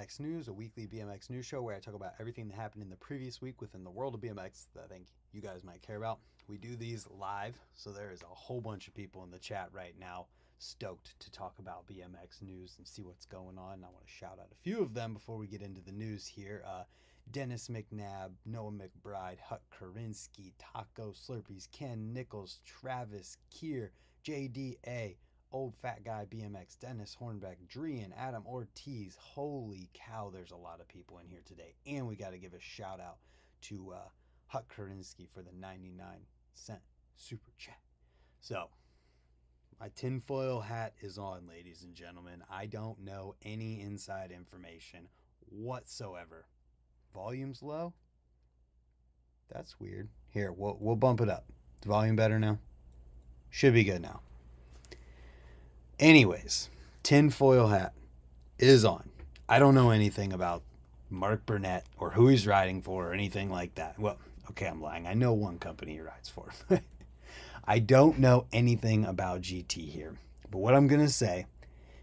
BMX News, a weekly BMX news show where I talk about everything that happened in the previous week within the world of BMX that I think you guys might care about. We do these live, so there is a whole bunch of people in the chat right now stoked to talk about BMX news and see what's going on. I want to shout out a few of them before we get into the news here. Uh, Dennis McNabb, Noah McBride, Huck Karinsky, Taco Slurpees, Ken Nichols, Travis Keir, JDA, Old Fat Guy BMX, Dennis Hornbeck, Drian, Adam Ortiz. Holy cow, there's a lot of people in here today. And we got to give a shout out to uh, Huck Karinsky for the 99 cent super chat. So, my tinfoil hat is on, ladies and gentlemen. I don't know any inside information whatsoever. Volume's low? That's weird. Here, we'll, we'll bump it up. Is volume better now? Should be good now. Anyways, tinfoil hat is on. I don't know anything about Mark Burnett or who he's riding for or anything like that. Well, okay, I'm lying. I know one company he rides for. I don't know anything about GT here. But what I'm going to say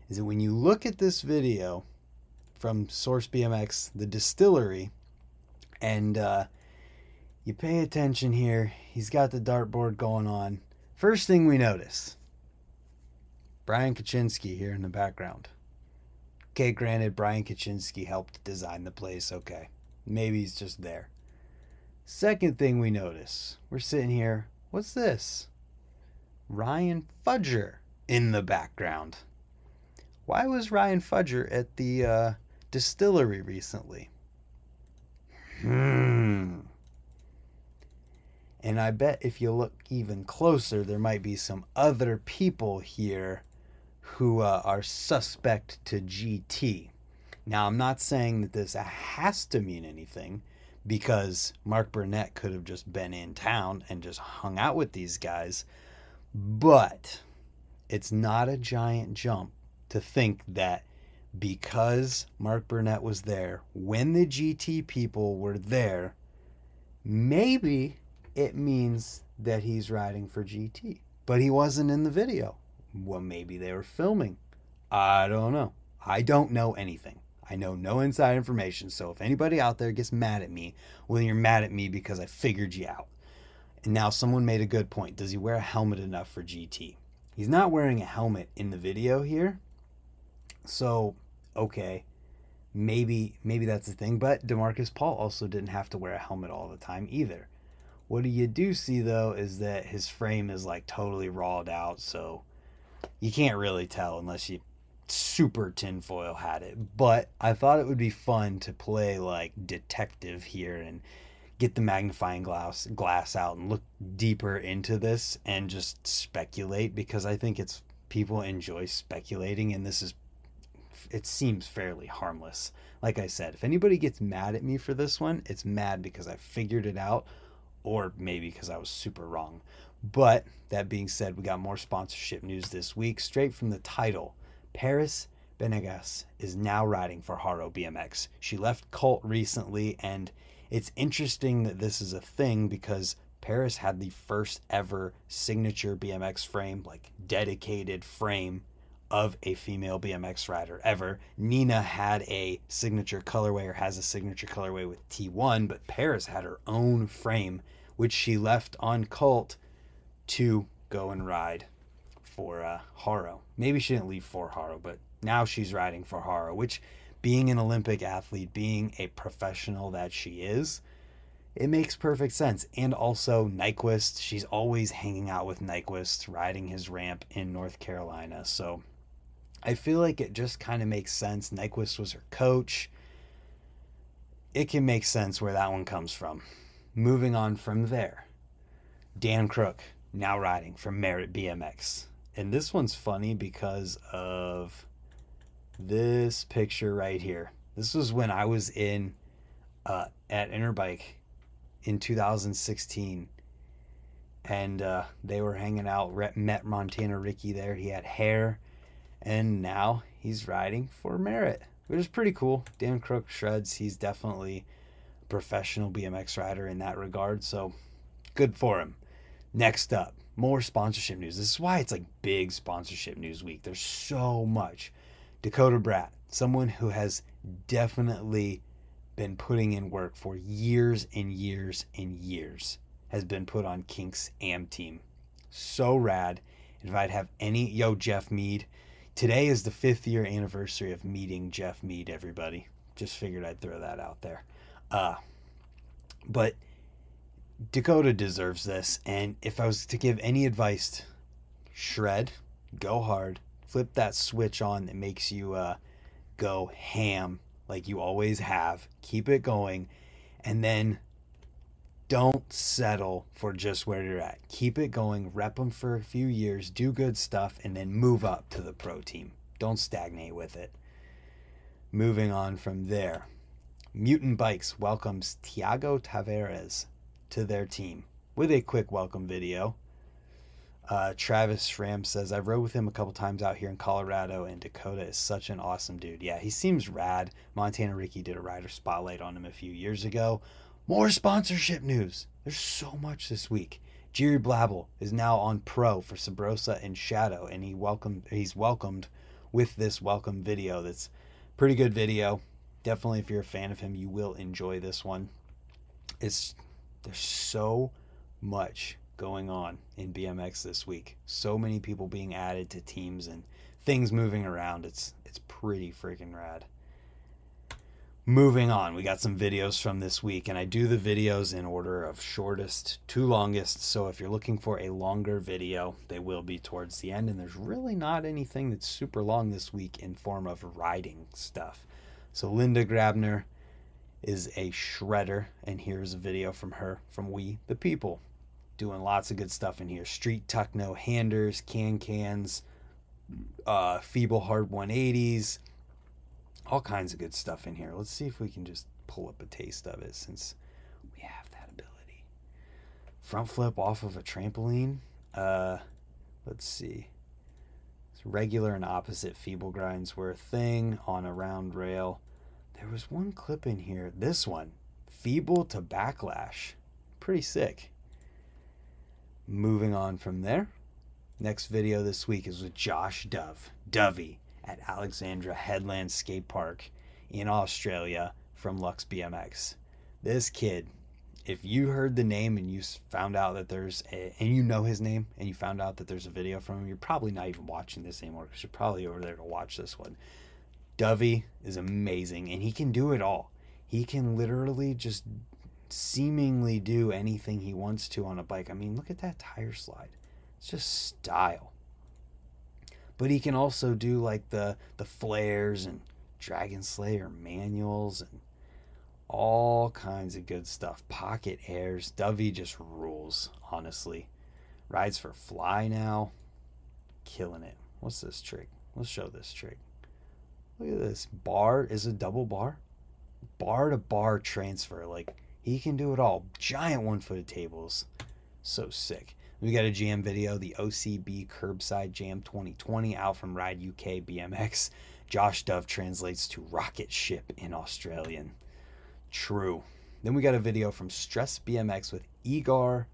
is that when you look at this video from Source BMX, the distillery, and uh, you pay attention here, he's got the dartboard going on. First thing we notice Brian Kachinsky here in the background. Okay, granted, Brian Kachinsky helped design the place. Okay, maybe he's just there. Second thing we notice, we're sitting here. What's this? Ryan Fudger in the background. Why was Ryan Fudger at the uh, distillery recently? Hmm. And I bet if you look even closer, there might be some other people here who uh, are suspect to GT. Now, I'm not saying that this has to mean anything because Mark Burnett could have just been in town and just hung out with these guys, but it's not a giant jump to think that because Mark Burnett was there, when the GT people were there, maybe it means that he's riding for GT. But he wasn't in the video well, maybe they were filming. I don't know. I don't know anything. I know no inside information. So if anybody out there gets mad at me, well, you're mad at me because I figured you out. And now someone made a good point. Does he wear a helmet enough for GT? He's not wearing a helmet in the video here. So, okay. Maybe maybe that's the thing, but DeMarcus Paul also didn't have to wear a helmet all the time either. What do you do see though is that his frame is like totally rawed out, so you can't really tell unless you super tinfoil had it. But I thought it would be fun to play like detective here and get the magnifying glass glass out and look deeper into this and just speculate because I think it's people enjoy speculating and this is it seems fairly harmless. Like I said, if anybody gets mad at me for this one, it's mad because I figured it out or maybe because I was super wrong. But that being said, we got more sponsorship news this week, straight from the title. Perris Benegas is now riding for Haro BMX. She left Cult recently, and it's interesting that this is a thing because Perris had the first ever signature BMX frame, like dedicated frame of a female BMX rider ever. Nina had a signature colorway or has a signature colorway with T1, but Perris had her own frame, which she left on Cult to go and ride for uh, Haro. Maybe she didn't leave for Haro, but now she's riding for Haro, which being an Olympic athlete, being a professional that she is, it makes perfect sense. And also Nyquist, she's always hanging out with Nyquist, riding his ramp in North Carolina. So I feel like it just kind of makes sense. Nyquist was her coach. It can make sense where that one comes from. Moving on from there, Dan Crook now riding for Merritt BMX. And this one's funny because of this picture right here. This was when I was in uh, at Interbike in 2016, and uh, they were hanging out. Met Montana Ricky there. He had hair, and now he's riding for Merritt, which is pretty cool. Dan Crook shreds. He's definitely a professional BMX rider in that regard. So good for him. Next up, more sponsorship news. This is why it's like big sponsorship news week. There's so much. Dakota Brat, someone who has definitely been putting in work for years and years and years has been put on Kink's AM team. So rad. If I'd have any, yo, Jeff Mead. Today is the fifth year anniversary of meeting Jeff Mead, everybody. Just figured I'd throw that out there. Uh, but Dakota deserves this. And if I was to give any advice, shred, go hard, flip that switch on that makes you uh, go ham like you always have. Keep it going. And then don't settle for just where you're at. Keep it going, rep them for a few years, do good stuff, and then move up to the pro team. Don't stagnate with it. Moving on from there, Mutant Bikes welcomes Tiago Tavares to their team with a quick welcome video. Uh, Travis Schramm says, I rode with him a couple times out here in Colorado, and Dakota is such an awesome dude. Yeah, he seems rad. Montana Ricky did a rider spotlight on him a few years ago. More sponsorship news. There's so much this week. Jerry Blabble is now on pro for Sabrosa and Shadow, and he welcomed he's welcomed with this welcome video. That's pretty good video. Definitely, if you're a fan of him, you will enjoy this one. It's there's so much going on in BMX this week. So many people being added to teams and things moving around. It's it's pretty freaking rad. Moving on, we got some videos from this week, and I do the videos in order of shortest to longest. So if you're looking for a longer video, they will be towards the end. And there's really not anything that's super long this week in form of riding stuff. So Linda Grabner is a shredder, and here's a video from her from We the People, doing lots of good stuff in here. Street Tuckno handers, can cans, uh, feeble hard 180s all kinds of good stuff in here. Let's see if we can just pull up a taste of it since we have that ability. Front flip off of a trampoline. Uh, let's see. regular and opposite feeble grinds were a thing on a round rail. There was one clip in here. This one, feeble to backlash. Pretty sick. Moving on from there. Next video this week is with Josh Dove. Dovey at Alexandra Headland Skate Park in Australia from Lux BMX. This kid, if you heard the name and you found out that there's a, and you know his name and you found out that there's a video from him, you're probably not even watching this anymore because you're probably over there to watch this one. Dovey is amazing and he can do it all. He can literally just seemingly do anything he wants to on a bike. I mean, look at that tire slide. It's just style but he can also do like the the flares and Dragon Slayer manuals and all kinds of good stuff. Pocket airs. Dovey just rules, honestly. Rides for fly now. Killing it. What's this trick? Let's show this trick. Look at this. Bar is a double bar. Bar to bar transfer. Like he can do it all. Giant one footed tables. So sick. We got a jam video, the OCB Curbside Jam 2020 out from Ride UK BMX. Josh Dove translates to rocket ship in Australian. True. Then we got a video from Stress BMX with Igor,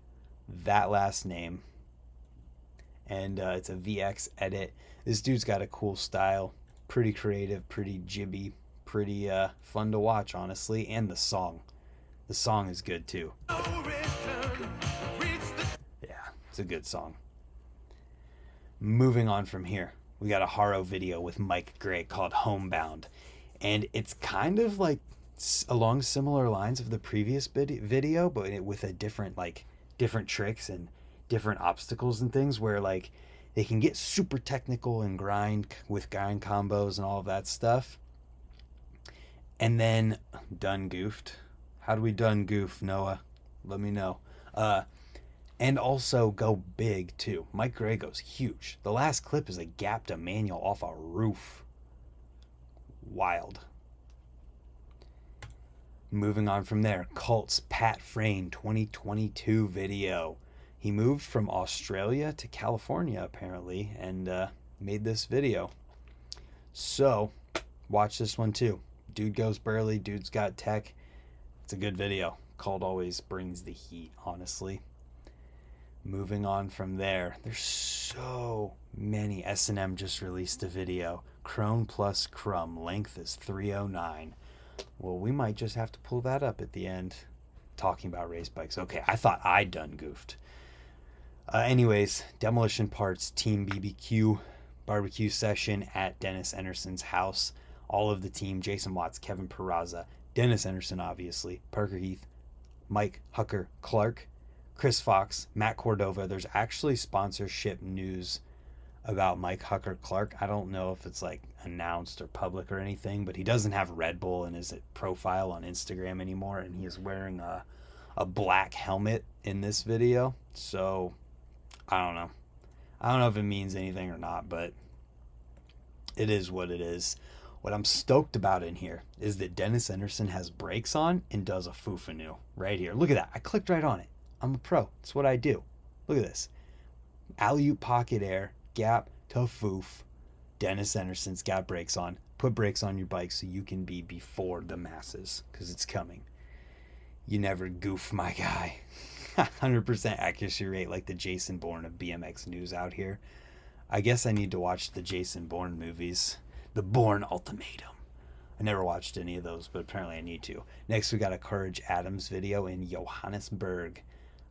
that last name. And uh, it's a VX edit. This dude's got a cool style, pretty creative, pretty jibby, pretty uh, fun to watch, honestly. And the song. The song is good too. Yeah, it's a good song. Moving on from here, we got a Haro video with Mike Gray called Homebound. And it's kind of like along similar lines of the previous video, but with a different, like, different tricks and different obstacles and things where, like, they can get super technical and grind with grind combos and all of that stuff. And then done goofed. How do we done goof, Noah? Let me know. Uh, and also go big too. Mike Gray goes huge. The last clip is a gapped Emmanuel off a roof. Wild. Moving on from there, Cult's Pat Frayne 2022 video. He moved from Australia to California apparently and uh, made this video. So, watch this one too. Dude goes burly, dude's got tech. It's a good video. Cult always brings the heat, honestly moving on from there there's so many s&m just released a video Crone plus Crumb. Length is 309. Well, we might just have to pull that up at the end, talking about race bikes. Okay, I thought I'd done goofed. Uh, anyways, Demolition Parts Team BBQ barbecue session at Dennis Enarson's house. All of the team Jason Watts, Kevin Peraza, Dennis Enarson, obviously, Parker Heath, Mike Hucker Clark, Chris Fox, Matt Cordova. There's actually sponsorship news about Mike Hucker Clark. I don't know if it's like announced or public or anything, but he doesn't have Red Bull in his profile on Instagram anymore, and he is wearing a a black helmet in this video. So I don't know. I don't know if it means anything or not, but it is what it is. What I'm stoked about in here is that Dennis Enarson has brakes on and does a Fufanu right here. Look at that. I clicked right on it. I'm a pro. It's what I do. Look at this. Alley pocket air, gap to foof. Dennis Enarson's got brakes on. Put brakes on your bike so you can be before the masses because it's coming. You never goof, my guy. 100% accuracy rate like the Jason Bourne of BMX news out here. I guess I need to watch the Jason Bourne movies. The Bourne Ultimatum. I never watched any of those, but apparently I need to. Next, we got a Courage Adams video in Johannesburg.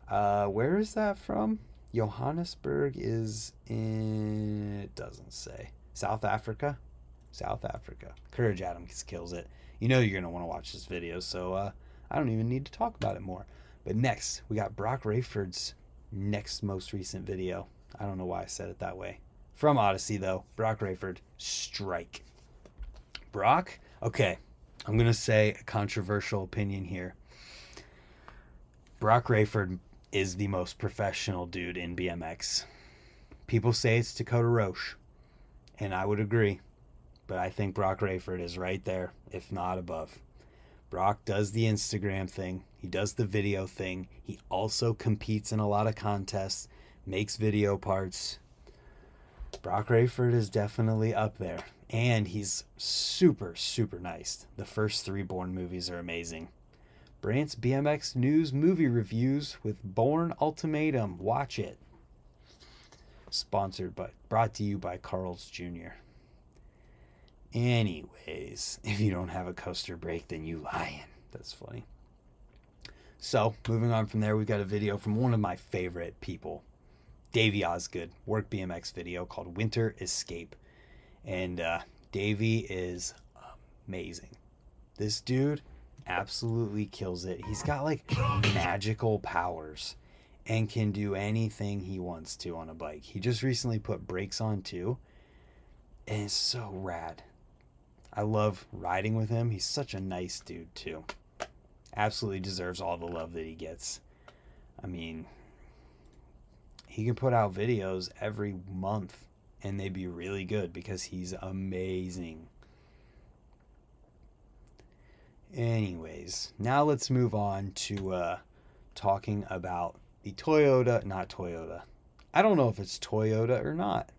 Uh, where is that from? Johannesburg is in. It doesn't say. South Africa? South Africa. Courage Adams kills it. You know you're going to want to watch this video, so uh, I don't even need to talk about it more. But next, we got Broc Raiford's next most recent video. I don't know why I said it that way. From Odyssey, though, Broc Raiford, strike. Broc, okay, I'm going to say a controversial opinion here. Broc Raiford is the most professional dude in BMX. People say it's Dakota Roche, and I would agree, but I think Broc Raiford is right there, if not above. Broc does the Instagram thing, he does the video thing, he also competes in a lot of contests, makes video parts, Broc Raiford is definitely up there. And he's super, super nice. The first three Bourne movies are amazing. Brant's BMX News movie reviews with Bourne Ultimatum. Watch it. Sponsored by, brought to you by Carl's Jr. Anyways, if you don't have a coaster brake, then you lying. That's funny. So, moving on from there, we've got a video from one of my favorite people, Davey Osgood work BMX video called Winter Escape. And uh, Davey is amazing. This dude absolutely kills it. He's got like magical powers and can do anything he wants to on a bike. He just recently put brakes on too. And it's so rad. I love riding with him. He's such a nice dude too. Absolutely deserves all the love that he gets. I mean, he can put out videos every month and they'd be really good because he's amazing. Anyways, now let's move on to uh, talking about the Toyota, not Toyota. I don't know if it's Toyota or not,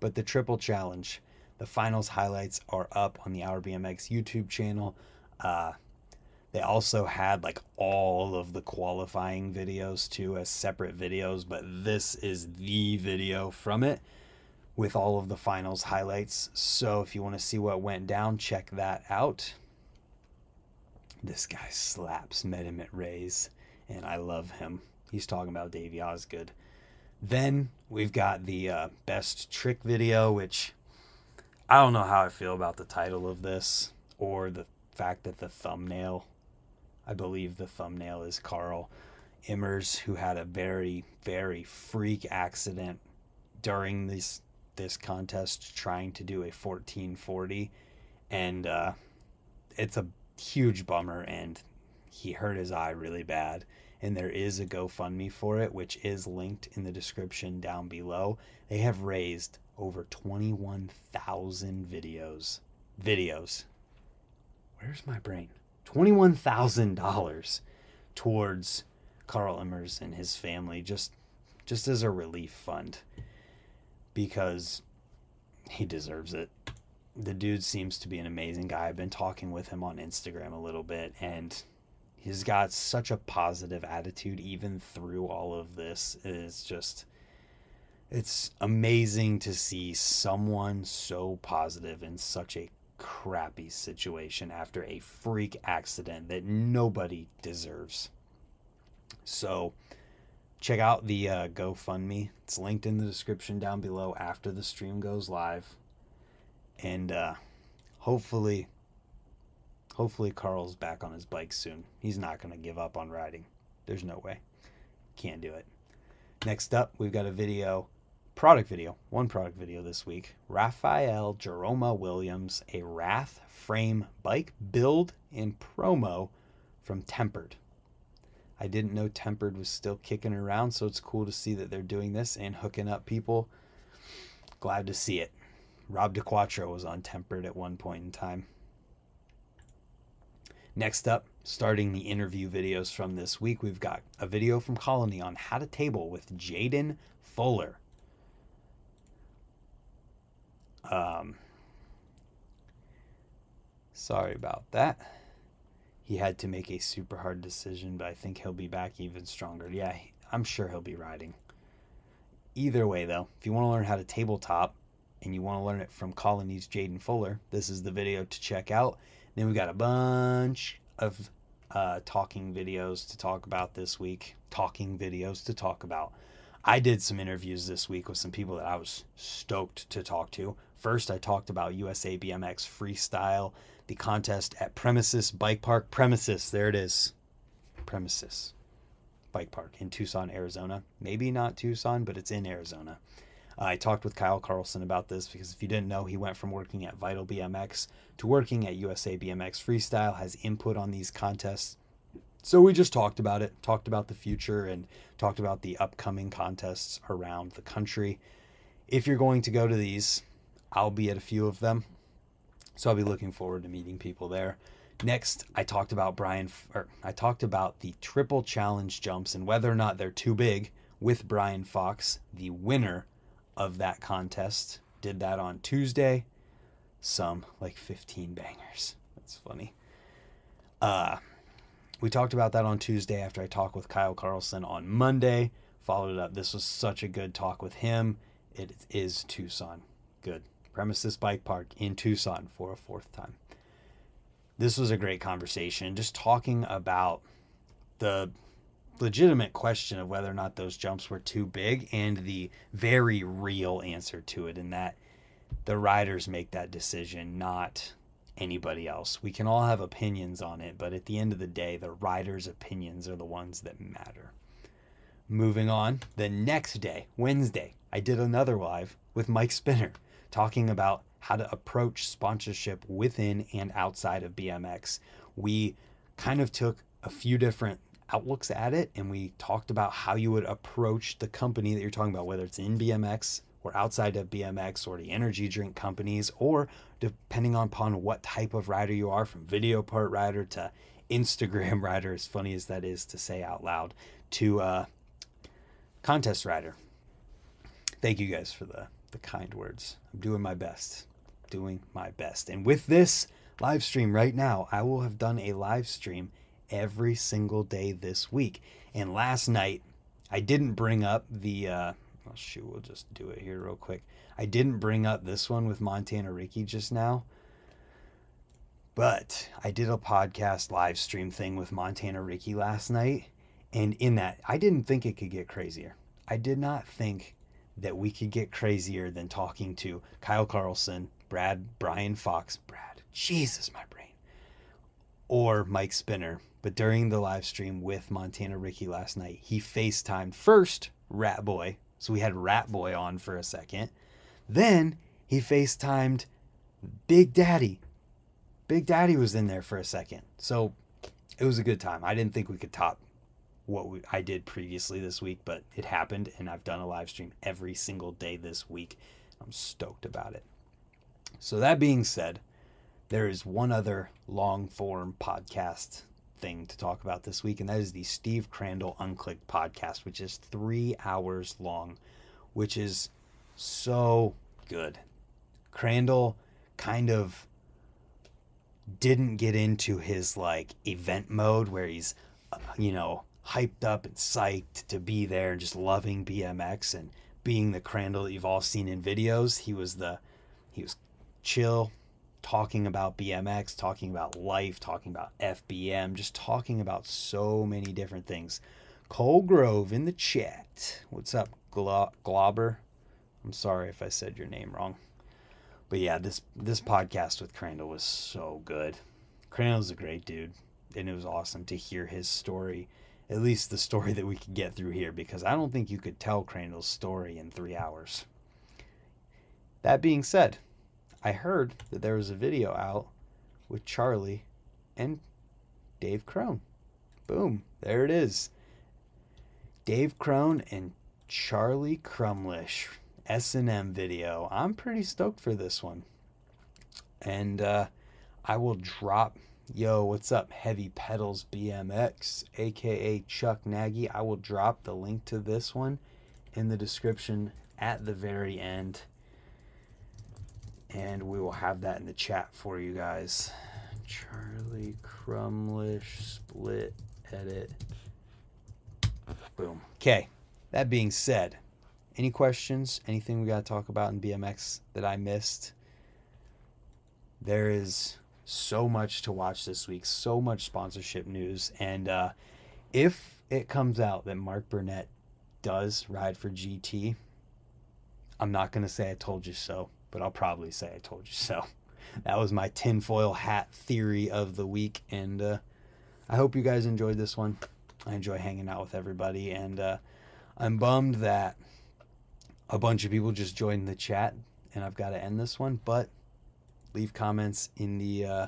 but the Triple Challenge. The finals highlights are up on the Our BMX YouTube channel. Uh, they also had like all of the qualifying videos too as separate videos, but this is the video from it with all of the finals highlights. So if you want to see what went down, check that out. This guy slaps. Met him at Ray's, and I love him. He's talking about Davey Osgood. Then we've got the uh, best trick video, which I don't know how I feel about the title of this or the fact that the thumbnail I believe the thumbnail is Carl Immers, who had a very, very freak accident during this this contest trying to do a 1440 and uh, it's a huge bummer and he hurt his eye really bad and there is a GoFundMe for it which is linked in the description down below. They have raised over 21,000 videos. Videos. Where's my brain? $21,000 towards Carl Immers and his family just just as a relief fund because he deserves it. The dude seems to be an amazing guy. I've been talking with him on Instagram a little bit and he's got such a positive attitude even through all of this. It's just It's amazing to see someone so positive in such a crappy situation after a freak accident that nobody deserves. So, check out the uh, GoFundMe. It's linked in the description down below after the stream goes live. And uh, hopefully, hopefully Carl's back on his bike soon. He's not going to give up on riding. There's no way. Can't do it. Next up, we've got a video, product video, one product video this week. Raphael Jeroma Williams, a Wrath frame bike build and promo from Tempered. I didn't know Tempered was still kicking around, so it's cool to see that they're doing this and hooking up people. Glad to see it. Rob DeQuattro was on Tempered at one point in time. Next up, starting the interview videos from this week, we've got a video from Colony on how to table with Jaden Fuller. Um, sorry about that he had to make a super hard decision, but I think he'll be back even stronger. Yeah, I'm sure he'll be riding. Either way, though, if you want to learn how to tabletop and you want to learn it from Colony's Jaden Fuller, this is the video to check out. Then we got a bunch of uh, talking videos to talk about this week. Talking videos to talk about. I did some interviews this week with some people that I was stoked to talk to. First, I talked about USA BMX freestyle the contest at Premises Bike Park. Premises, there it is. Premises Bike Park in Tucson, Arizona. Maybe not Tucson, but it's in Arizona. I talked with Kyle Carlson about this because if you didn't know, he went from working at Vital BMX to working at USA BMX Freestyle, has input on these contests. So we just talked about it, talked about the future, and talked about the upcoming contests around the country. If you're going to go to these, I'll be at a few of them. So I'll be looking forward to meeting people there. Next, I talked about Brian, or I talked about the triple challenge jumps and whether or not they're too big with Brian Fox, the winner of that contest. Did that on Tuesday. Some like 15 bangers. That's funny. Uh, we talked about that on Tuesday after I talked with Kyle Carlson on Monday. Followed it up. This was such a good talk with him. It is Tucson. Good. Premises Bike Park in Tucson for a fourth time. This was a great conversation, just talking about the legitimate question of whether or not those jumps were too big and the very real answer to it, in that the riders make that decision, not anybody else. We can all have opinions on it, but at the end of the day, the riders' opinions are the ones that matter. Moving on, the next day, Wednesday, I did another live with Mike Spinner talking about how to approach sponsorship within and outside of BMX. We kind of took a few different outlooks at it and we talked about how you would approach the company that you're talking about, whether it's in BMX or outside of BMX or the energy drink companies, or depending upon what type of rider you are, from video part rider to Instagram rider, as funny as that is to say out loud, to uh, contest rider. Thank you guys for the the kind words. I'm doing my best. Doing my best. And with this live stream right now, I will have done a live stream every single day this week. And last night, I didn't bring up the. Uh, oh, shoot, we'll just do it here real quick. I didn't bring up this one with Montana Ricky just now. But I did a podcast live stream thing with Montana Ricky last night. And in that, I didn't think it could get crazier. I did not think that we could get crazier than talking to Kyle Carlson, Brad, Brian Fox, Brad, Jesus, my brain, or Mike Spinner. But during the live stream with Montana Ricky last night, he FaceTimed first Rat Boy. So we had Rat Boy on for a second. Then he FaceTimed Big Daddy. Big Daddy was in there for a second. So it was a good time. I didn't think we could top what we, I did previously this week, but it happened, and I've done a live stream every single day this week. I'm stoked about it. So, that being said, there is one other long form podcast thing to talk about this week, and that is the Steve Crandall Unclicked podcast, which is three hours long, which is so good. Crandall kind of didn't get into his like event mode where he's, you know, hyped up and psyched to be there and just loving BMX and being the Crandall that you've all seen in videos. He was the he was chill, talking about BMX, talking about life, talking about FBM, just talking about so many different things. Cole Grove in the chat. What's up, Glo- Glauber? I'm sorry if I said your name wrong. But yeah, this this podcast with Crandall was so good. Crandall's a great dude, and it was awesome to hear his story. At least the story that we could get through here, because I don't think you could tell Crandall's story in three hours. That being said, I heard that there was a video out with Charlie and Dave Crone. Boom, there it is. Dave Crone and Charlie Crumlish S&M video. I'm pretty stoked for this one. And uh, I will drop, yo, what's up, Heavy Pedals BMX, aka Chuck Nagy. I will drop the link to this one in the description at the very end. And we will have that in the chat for you guys. Charlie Crumlish split edit. Boom. Okay. That being said, any questions? Anything we got to talk about in BMX that I missed? There is so much to watch this week, so much sponsorship news. And uh, if it comes out that Mark Burnett does ride for GT, I'm not going to say I told you so, but I'll probably say I told you so. That was my tinfoil hat theory of the week. And uh, I hope you guys enjoyed this one. I enjoy hanging out with everybody. And uh, I'm bummed that a bunch of people just joined the chat and I've got to end this one, but leave comments in the uh,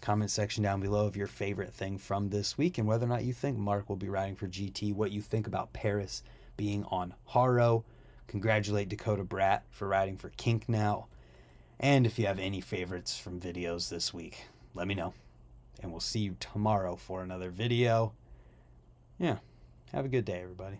comment section down below of your favorite thing from this week and whether or not you think Mark will be riding for GT, what you think about Perris being on Haro. Congratulate Dakota Brat for riding for Kink now. And if you have any favorites from videos this week, let me know. And we'll see you tomorrow for another video. Yeah. Have a good day, everybody.